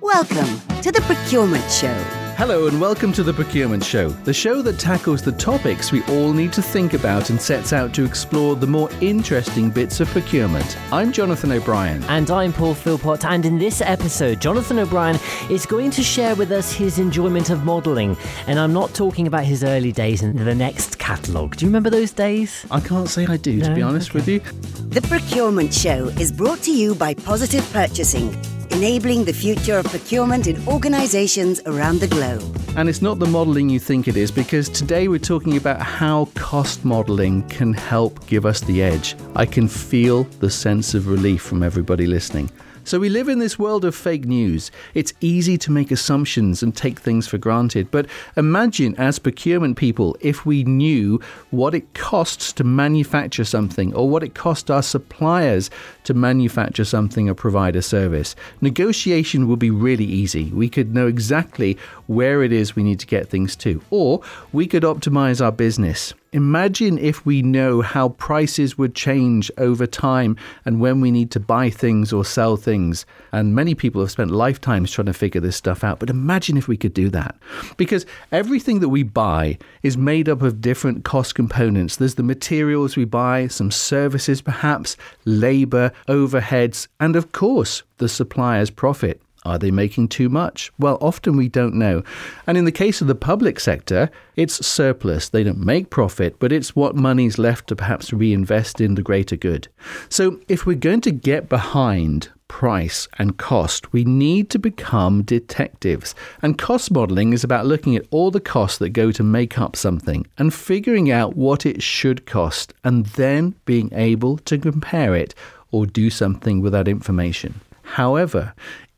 Welcome to the Procurement Show. Hello, and welcome to the Procurement Show, the show that tackles the topics we all need to think about and sets out to explore the more interesting bits of procurement. I'm Jonathan O'Brien. And I'm Paul Philpott, and in this episode, Jonathan O'Brien is going to share with us his enjoyment of modelling. And I'm not talking about his early days in the next catalogue. Do you remember those days? I can't say I do, to be honest with you. The Procurement Show is brought to you by Positive Purchasing, enabling the future of procurement in organizations around the globe. And it's not the modelling you think it is, because today we're talking about how cost modelling can help give us the edge. I can feel the sense of relief from everybody listening. So, we live in this world of fake news. It's easy to make assumptions and take things for granted. But imagine, as procurement people, if we knew what it costs to manufacture something or what it costs our suppliers to manufacture something or provide a service. Negotiation would be really easy. We could know exactly where it is we need to get things to, or we could optimize our business. Imagine if we know how prices would change over time and when we need to buy things or sell things. And many people have spent lifetimes trying to figure this stuff out. But imagine if we could do that. Because everything that we buy is made up of different cost components. There's the materials we buy, some services perhaps, labor, overheads, and of course, the supplier's profit. Are they making too much? Well, often we don't know. And in the case of the public sector, it's surplus. They don't make profit, but it's what money's left to perhaps reinvest in the greater good. So if we're going to get behind price and cost, we need to become detectives. And cost modeling is about looking at all the costs that go to make up something and figuring out what it should cost and then being able to compare it or do something with that information. However,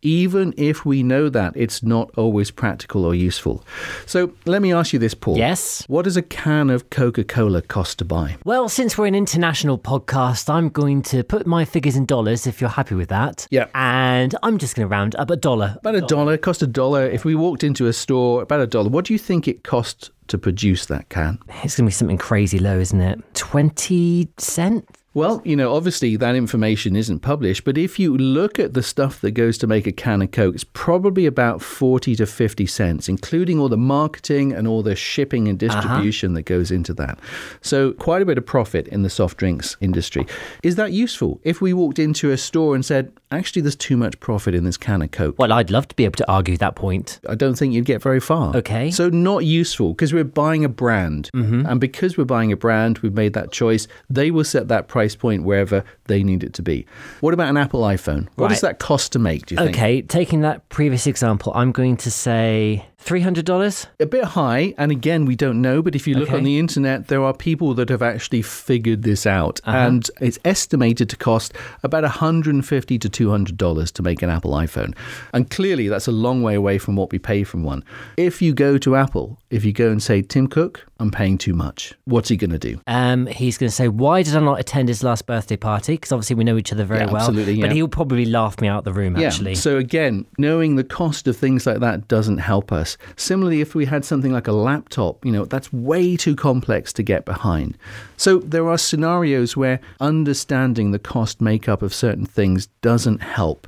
even if we know that, it's not always practical or useful. So let me ask you this, Paul. Yes? What does a can of Coca Cola cost to buy? Well, since we're an international podcast, I'm going to put my figures in dollars if you're happy with that. Yeah. And I'm just going to round up a dollar. About a dollar, cost a dollar. If we walked into a store, about a dollar. What do you think it costs to produce that can? It's going to be something crazy low, isn't it? 20 cents? Well, you know, obviously that information isn't published, but if you look at the stuff that goes to make a can of Coke, it's probably about 40 to 50 cents, including all the marketing and all the shipping and uh-huh. distribution that goes into that. So, quite a bit of profit in the soft drinks industry. Is that useful? If we walked into a store and said, actually, there's too much profit in this can of Coke, Well, I'd love to be able to argue that point. I don't think you'd get very far. Okay. So not useful because we're buying a brand. Mm-hmm. And because we're buying a brand, we've made that choice. They will set that price point wherever they need it to be. What about an Apple iPhone? What does that cost to make, do you think? Okay, taking that previous example, I'm going to say $300. A bit high, and again, we don't know, but if you look Okay. on the internet, there are people that have actually figured this out. Uh-huh. And it's estimated to cost about $150 to $200 to make an Apple iPhone. And clearly, that's a long way away from what we pay from one. If you go to Apple, if you go and say, Tim Cook, I'm paying too much, what's he going to do? Um, he's going to say, "Why did I not attend his last birthday party?" Because obviously we know each other very Yeah, well. absolutely, But he'll probably laugh me out of the room. Actually, Yeah. So again, knowing the cost of things like that doesn't help us. Similarly, if we had something like a laptop, you know, that's way too complex to get behind. So there are scenarios where understanding the cost makeup of certain things doesn't help.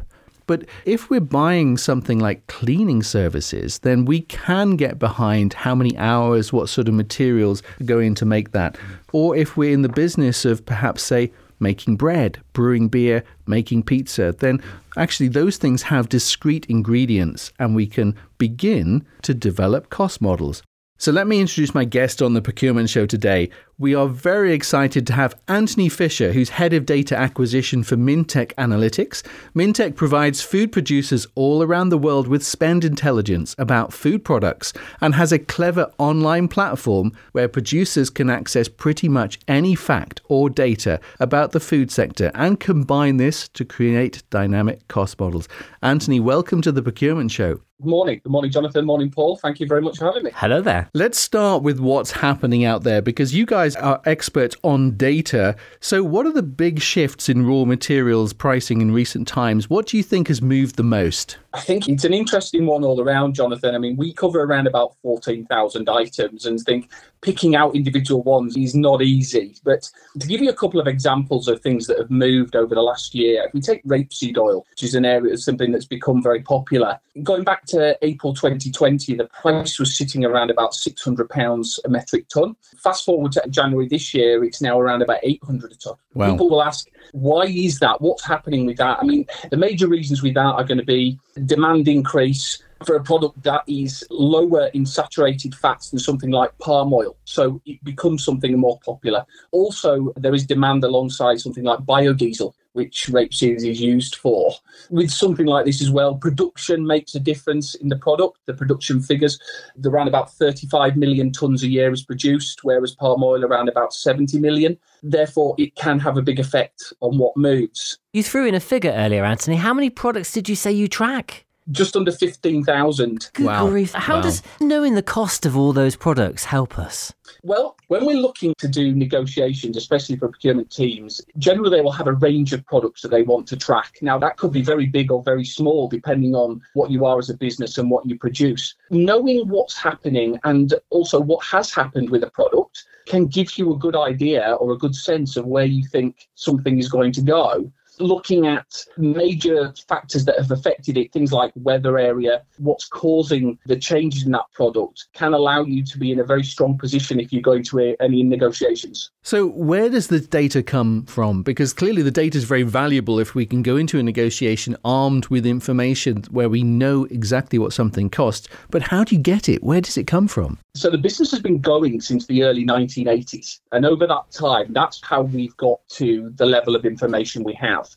But if we're buying something like cleaning services, then we can get behind how many hours, what sort of materials go in to make that. Or if we're in the business of perhaps, say, making bread, brewing beer, making pizza, then actually those things have discrete ingredients and we can begin to develop cost models. So let me introduce my guest on the procurement show today. We are very excited to have Antony Fisher, who's head of data acquisition for Mintec Analytics. Mintec provides food producers all around the world with spend intelligence about food products and has a clever online platform where producers can access pretty much any fact or data about the food sector and combine this to create dynamic cost models. Antony, welcome to the procurement show. Good morning. Good morning, Jonathan. Morning, Paul. Thank you very much for having me. hello there. Let's start with what's happening out there because you guys are experts on data. So, what are the big shifts in raw materials pricing in recent times? What do you think has moved the most? I think it's an interesting one all around, Jonathan. I mean, we cover around about 14,000 items and think picking out individual ones is not easy. But to give you a couple of examples of things that have moved over the last year, if we take rapeseed oil, which is an area of something that's become very popular, going back to April 2020, the price was sitting around about £600 a metric ton. Fast forward to January this year, it's now around about 800 a ton. Wow. People will ask, why is that? What's happening with that? I mean, the major reasons with that are going to be demand increase for a product that is lower in saturated fats than something like palm oil. So it becomes something more popular. Also, there is demand alongside something like biodiesel, which Rape rapeseed is used for. With something like this as well, production makes a difference in the product. The production figures, around about 35 million tonnes a year is produced, whereas palm oil around about 70 million. Therefore, it can have a big effect on what moves. You threw in a figure earlier, Antony. How many products did you say you track? Just under 15,000. Wow. Grief. How wow. does knowing the cost of all those products help us? Well, when we're looking to do negotiations, especially for procurement teams, generally they will have a range of products that they want to track. Now, that could be very big or very small, depending on what you are as a business and what you produce. Knowing what's happening and also what has happened with a product can give you a good idea or a good sense of where you think something is going to go looking at major factors that have affected it, things like weather area, what's causing the changes in that product, can allow you to be in a very strong position if you go into any negotiations. So, where does the data come from? Because clearly the data is very valuable if we can go into a negotiation armed with information where we know exactly what something costs. But how do you get it? Where does it come from? So, the business has been going since the early 1980s. And over that time, that's how we've got to the level of information we have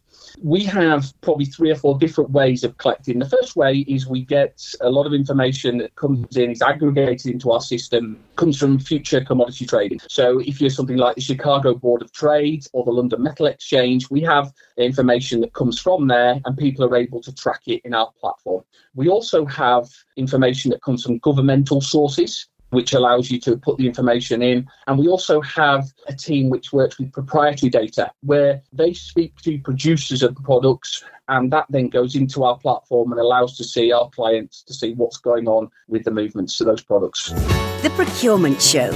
we have probably three or four different ways of collecting. The first way is we get a lot of information that comes in, is aggregated into our system, comes from future commodity trading. So if you're something like the Chicago Board of Trade or the London Metal Exchange, we have information that comes from there and people are able to track it in our platform. We also have information that comes from governmental sources which allows you to put the information in. And we also have a team which works with proprietary data where they speak to producers of the products and that then goes into our platform and allows to see our clients to see what's going on with the movements to those products. The Procurement Show,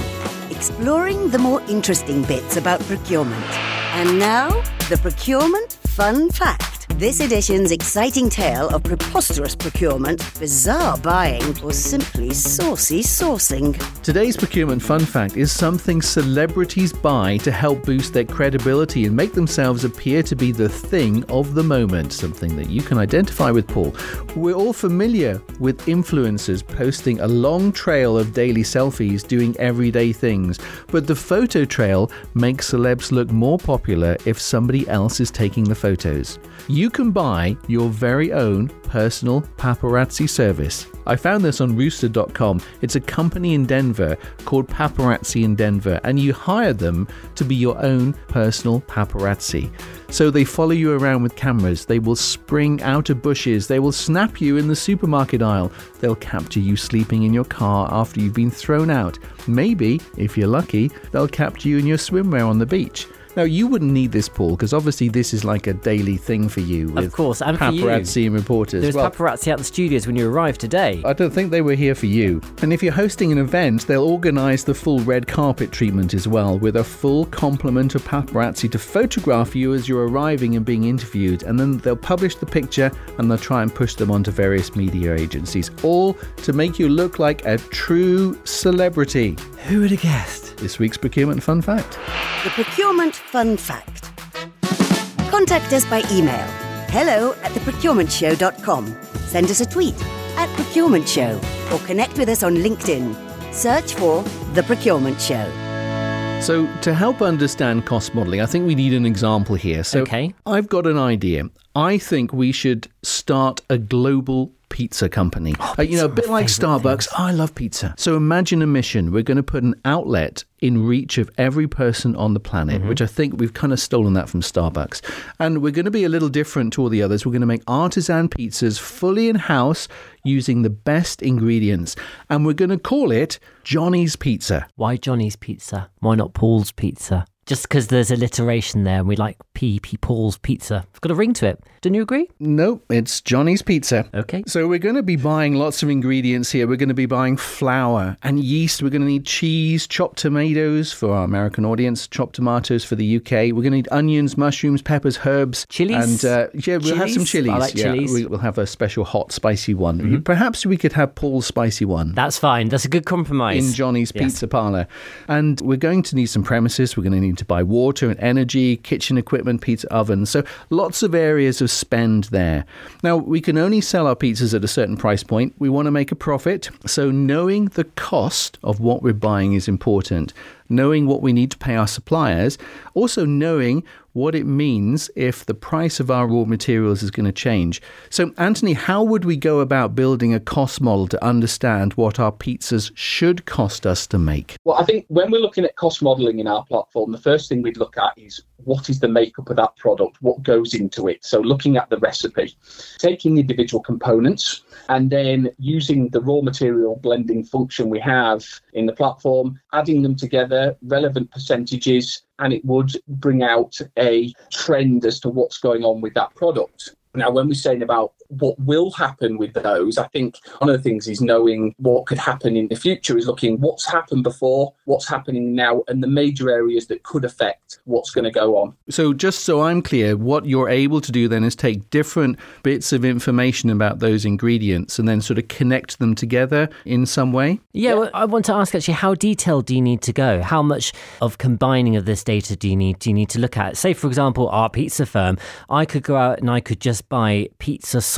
exploring the more interesting bits about procurement. And now, the Procurement Fun Fact. This edition's exciting tale of preposterous procurement, bizarre buying, or simply saucy sourcing. Today's procurement fun fact is something celebrities buy to help boost their credibility and make themselves appear to be the thing of the moment, something that you can identify with, Paul. We're all familiar with influencers posting a long trail of daily selfies doing everyday things, but the photo trail makes celebs look more popular if somebody else is taking the photos. You can buy your very own personal paparazzi service. I found this on rooster.com. It's a company in Denver called Paparazzi in Denver, and you hire them to be your own personal paparazzi. So they follow you around with cameras, they will spring out of bushes, they will snap you in the supermarket aisle, they'll capture you sleeping in your car after you've been thrown out. Maybe, if you're lucky, they'll capture you in your swimwear on the beach. Now, you wouldn't need this, Paul, because obviously this is like a daily thing for you. of course, and paparazzi and reporters. There's well, paparazzi at the studios when you arrived today. I don't think they were here for you. And if you're hosting an event, they'll organise the full red carpet treatment as well, with a full complement of paparazzi to photograph you as you're arriving and being interviewed. And then they'll publish the picture and they'll try and push them onto various media agencies, all to make you look like a true celebrity. Who would have guessed? This week's procurement fun fact. The procurement fun fact. Contact us by email hello at theprocurementshow.com. Send us a tweet at Procurement Show or connect with us on LinkedIn. Search for The Procurement Show. So, to help understand cost modeling, I think we need an example here. So, okay. I've got an idea. I think we should start a global pizza company. Oh, uh, you know, a bit like Starbucks. Oh, I love pizza. So imagine a mission. We're going to put an outlet in reach of every person on the planet, mm-hmm. which I think we've kind of stolen that from Starbucks. And we're going to be a little different to all the others. We're going to make artisan pizzas fully in house using the best ingredients. And we're going to call it Johnny's Pizza. Why Johnny's Pizza? Why not Paul's Pizza? Just because there's alliteration there and we like P. P. Paul's Pizza. It's got a ring to it. Don't you agree? Nope, it's Johnny's Pizza. Okay. So we're going to be buying lots of ingredients here. We're going to be buying flour and yeast. We're going to need cheese, chopped tomatoes for our American audience, chopped tomatoes for the UK. We're going to need onions, mushrooms, peppers, herbs. Chilies? And uh, yeah, we'll have some Chilies? I like yeah, chilies. we- we'll have a special hot, spicy one. Perhaps we could have Paul's spicy one. That's fine. That's a good compromise. in Johnny's Yes. Pizza Parlor. And we're going to need some premises. We're going to need to buy water and energy, kitchen equipment, pizza ovens. So lots of areas of spend there. Now, we can only sell our pizzas at a certain price point. We want to make a profit. So knowing the cost of what we're buying is important. Knowing what we need to pay our suppliers, also knowing what it means if the price of our raw materials is going to change. So, Antony, how would we go about building a cost model to understand what our pizzas should cost us to make? Well, I think when we're looking at cost modeling in our platform, the first thing we'd look at is what is the makeup of that product, what goes into it. So, looking at the recipe, taking individual components, and then using the raw material blending function we have in the platform, adding them together, relevant percentages, and it would bring out a trend as to what's going on with that product. Now, when we're saying about what will happen with those, I think one of the things is knowing what could happen in the future is looking what's happened before, what's happening now, and the major areas that could affect what's going to go on. So, just so I'm clear, what you're able to do then is take different bits of information about those ingredients and then sort of connect them together in some way. Yeah, Well, I want to ask actually, how detailed do you need to go? How much of combining of this data do you need? Do you need to look at? Say, for example, our pizza firm. I could go out and I could just buy pizza sauce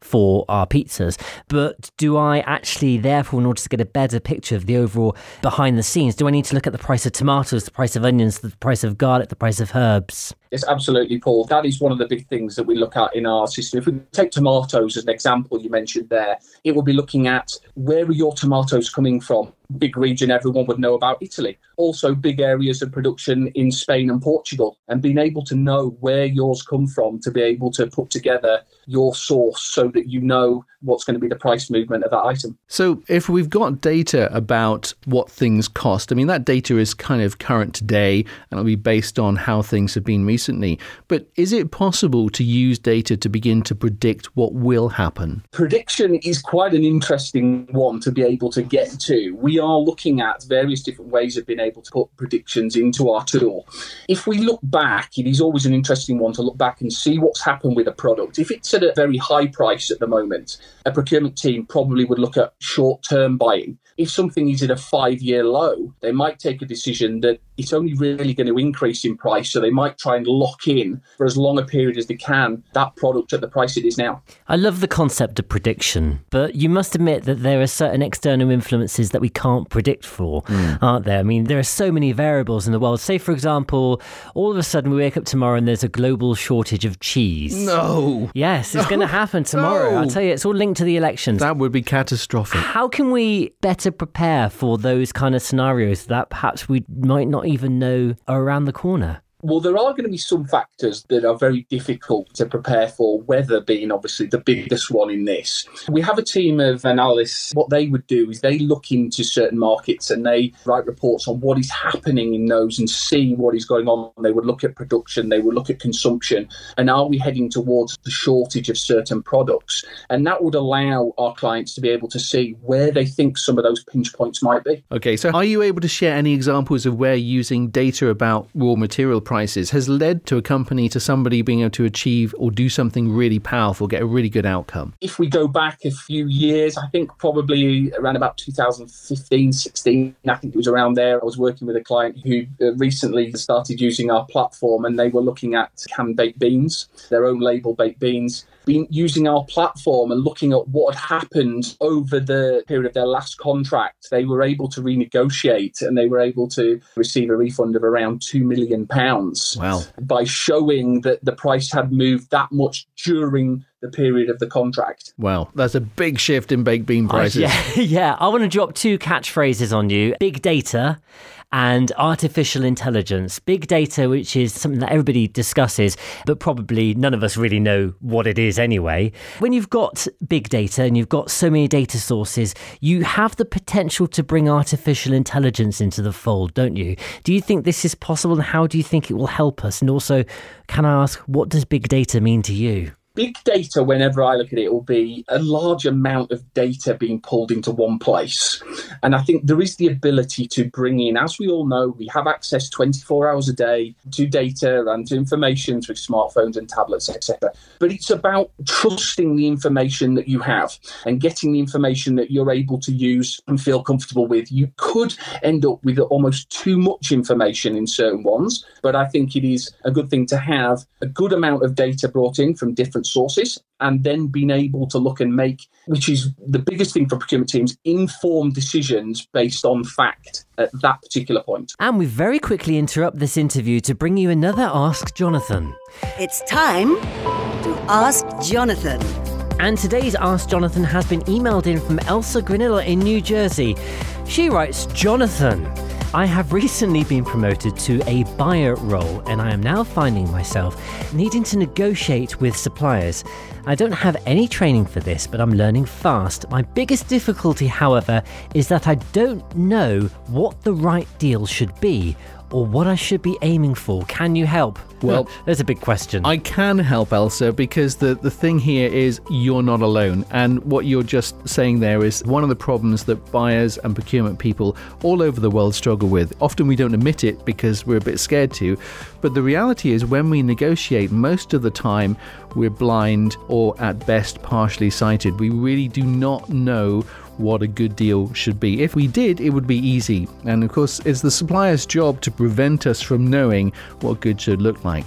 for our pizzas, but do I actually, therefore, in order to get a better picture of the overall behind the scenes, do I need to look at the price of tomatoes, the price of onions, the price of garlic, the price of herbs? Yes, absolutely, Paul. That is one of the big things that we look at in our system. If we take tomatoes as an example, you mentioned there, it will be looking at where are your tomatoes coming from? Big region everyone would know about Italy. Also, big areas of production in Spain and Portugal, and being able to know where yours come from to be able to put together your source so that you know what's going to be the price movement of that item. So, if we've got data about what things cost, I mean, that data is kind of current today and it'll be based on how things have been recently. But is it possible to use data to begin to predict what will happen? prediction is quite an interesting one to be able to get to. We are looking at various different ways of being able to put predictions into our tool. If we look back, it is always an interesting one to look back and see what's happened with a product. If it's at a very high price at the moment, a procurement team probably would look at short term buying. If something is at a five year low, they might take a decision that it's only really going to increase in price. So they might try and lock in for as long a period as they can that product at the price it is now. I love the concept of prediction, but you must admit that there are certain external influences that we can't predict for, hmm. aren't there? I mean, there are so many variables in the world. Say, for example, all of a sudden we wake up tomorrow and there's a global shortage of cheese. No, Yes, it's going to happen tomorrow. No. I'll tell you, it's all linked to the elections. that would be catastrophic. How can we better prepare for those kind of scenarios that perhaps we might not even know are around the corner? Well, there are going to be some factors that are very difficult to prepare for, weather being obviously the biggest one in this. We have a team of analysts. What they would do is they look into certain markets and they write reports on what is happening in those and see what is going on. They would look at production, they would look at consumption, and are we heading towards the shortage of certain products? And that would allow our clients to be able to see where they think some of those pinch points might be. Okay, so are you able to share any examples of where using data about raw material prices has led to a company to somebody being able to achieve or do something really powerful, get a really good outcome? if we go back a few years, I think probably around about 2015, 16, I think it was around there. I was working with a client who uh, recently started using our platform and they were looking at canned baked beans, their own label baked beans. Been using our platform and looking at what had happened over the period of their last contract, they were able to renegotiate and they were able to receive a refund of around two million pounds Wow. by showing that the price had moved that much during the period of the contract. Well, that's a big shift in baked bean prices. Uh, yeah, yeah. I want to drop two catchphrases on you big data and artificial intelligence. Big data, which is something that everybody discusses, but probably none of us really know what it is anyway. When you've got big data and you've got so many data sources, you have the potential to bring artificial intelligence into the fold, don't you? Do you think this is possible and how do you think it will help us? And also, can I ask, what does big data mean to you? Big data, whenever I look at it, will be a large amount of data being pulled into one place. And I think there is the ability to bring in, as we all know, we have access 24 hours a day to data and to information through smartphones and tablets, etc. But it's about trusting the information that you have and getting the information that you're able to use and feel comfortable with. You could end up with almost too much information in certain ones, but I think it is a good thing to have a good amount of data brought in from different different sources and then being able to look and make, which is the biggest thing for procurement teams, informed decisions based on fact at that particular point. And we very quickly interrupt this interview to bring you another Ask Jonathan. It's time to Ask Jonathan. And today's Ask Jonathan has been emailed in from Elsa Granilla in New Jersey. She writes, Jonathan, I have recently been promoted to a buyer role, and I am now finding myself needing to negotiate with suppliers. I don't have any training for this, but I'm learning fast. My biggest difficulty, however, is that I don't know what the right deal should be or what I should be aiming for. Can you help? Well, there's a big question. I can help Elsa because the, the thing here is you're not alone. And what you're just saying there is one of the problems that buyers and procurement people all over the world struggle with. Often we don't admit it because we're a bit scared to. But the reality is, when we negotiate, most of the time we're blind or at best partially sighted. We really do not know what a good deal should be. If we did, it would be easy. And of course, it's the supplier's job to prevent us from knowing what good should look like.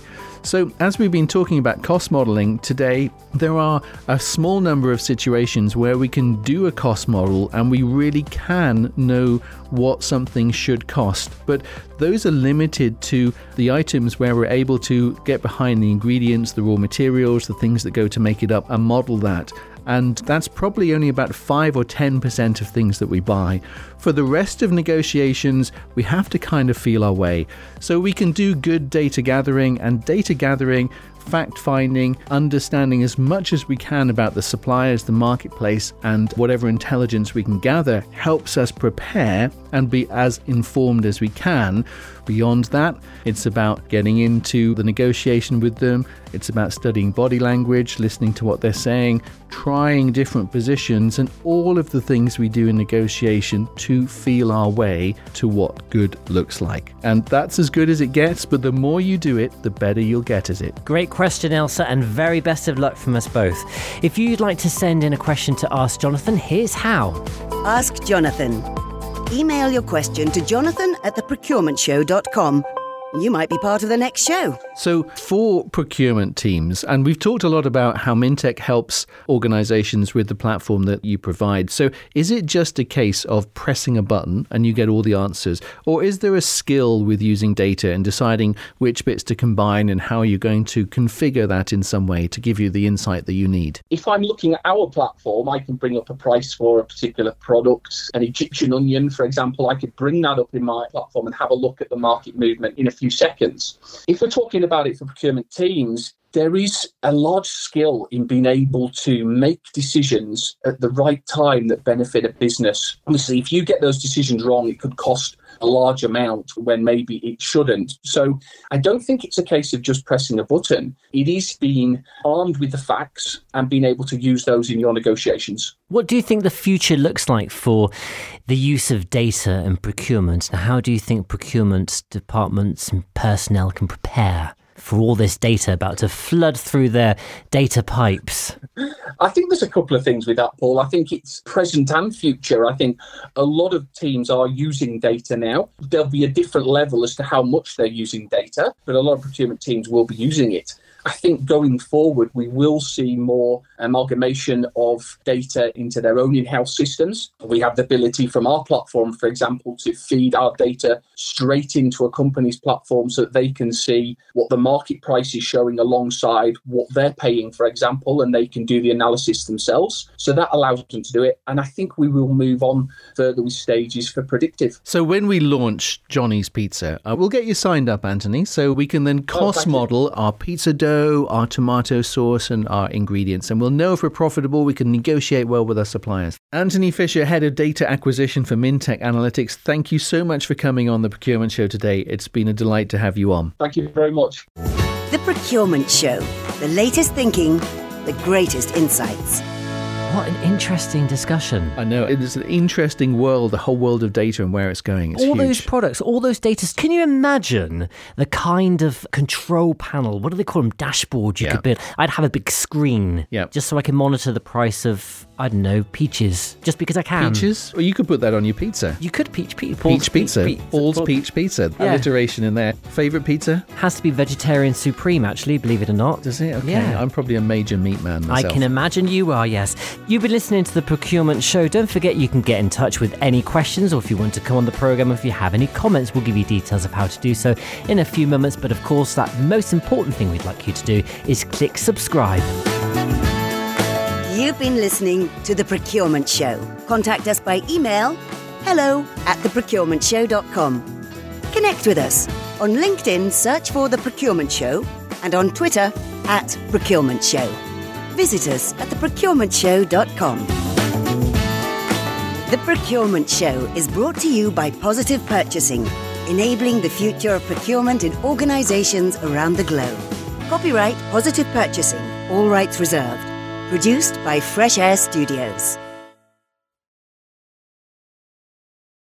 So, as we've been talking about cost modeling today, there are a small number of situations where we can do a cost model and we really can know what something should cost. But those are limited to the items where we're able to get behind the ingredients, the raw materials, the things that go to make it up, and model that and that's probably only about 5 or 10% of things that we buy. For the rest of negotiations, we have to kind of feel our way. So we can do good data gathering, and data gathering fact finding, understanding as much as we can about the suppliers, the marketplace, and whatever intelligence we can gather helps us prepare and be as informed as we can. Beyond that, it's about getting into the negotiation with them, it's about studying body language, listening to what they're saying, trying different positions, and all of the things we do in negotiation to feel our way to what good looks like. And that's as good as it gets, but the more you do it, the better you'll get at it. Great question, Elsa, and very best of luck from us both. If you'd like to send in a question to Ask Jonathan, here's how. Ask Jonathan. Email your question to jonathan at theprocurementshow.com you might be part of the next show. So, for procurement teams, and we've talked a lot about how Mintec helps organizations with the platform that you provide. So, is it just a case of pressing a button and you get all the answers? Or is there a skill with using data and deciding which bits to combine and how you're going to configure that in some way to give you the insight that you need? If I'm looking at our platform, I can bring up a price for a particular product, an Egyptian onion, for example. I could bring that up in my platform and have a look at the market movement in a few seconds. If we're talking about it for procurement teams, there is a large skill in being able to make decisions at the right time that benefit a business. Obviously, if you get those decisions wrong, it could cost a large amount when maybe it shouldn't. So I don't think it's a case of just pressing a button. It is being armed with the facts and being able to use those in your negotiations. What do you think the future looks like for the use of data and procurement? And how do you think procurement departments and personnel can prepare? For all this data about to flood through their data pipes? I think there's a couple of things with that, Paul. I think it's present and future. I think a lot of teams are using data now. There'll be a different level as to how much they're using data, but a lot of procurement teams will be using it. I think going forward, we will see more amalgamation of data into their own in house systems. We have the ability from our platform, for example, to feed our data straight into a company's platform so that they can see what the market price is showing alongside what they're paying, for example, and they can do the analysis themselves. So that allows them to do it. And I think we will move on further with stages for predictive. So when we launch Johnny's Pizza, uh, we'll get you signed up, Antony, so we can then Oh, cost model our pizza dough, our tomato sauce, and our ingredients. And we'll know if we're profitable. We can negotiate well with our suppliers. Antony Fisher, Head of Data Acquisition for Mintec Analytics, thank you so much for coming on the Procurement Show today. It's been a delight to have you on. Thank you very much. The Procurement Show. The latest thinking, the greatest insights. What an interesting discussion. I know it's an interesting world, the whole world of data and where it's going. It's all huge. those products, all those data. Can you imagine the kind of control panel? What do they call them? Dashboard you Yeah. could build. I'd have a big screen, Yeah. just so I can monitor the price of I don't know peaches, just because I can. Peaches? Or you could put that on your pizza. You could peach pe- Peach pizza. pe- Paul's peach pizza. Yeah. Alliteration in there. Favorite pizza? has to be vegetarian supreme. Actually, believe it or not. Does it? Okay. Yeah. I'm probably a major meat man myself. I can imagine you are, yes. You've been listening to the Procurement Show. Don't forget you can get in touch with any questions or if you want to come on the programme, if you have any comments, we'll give you details of how to do so in a few moments. But of course, that most important thing we'd like you to do is click subscribe. You've been listening to The Procurement Show. Contact us by email hello at theprocurementshow.com. Connect with us. On LinkedIn, search for The Procurement Show and on Twitter at Procurement Show. Visit us at theprocurementshow.com. The Procurement Show is brought to you by Positive Purchasing, enabling the future of procurement in organizations around the globe. Copyright Positive Purchasing, all rights reserved. Produced by Fresh Air Studios.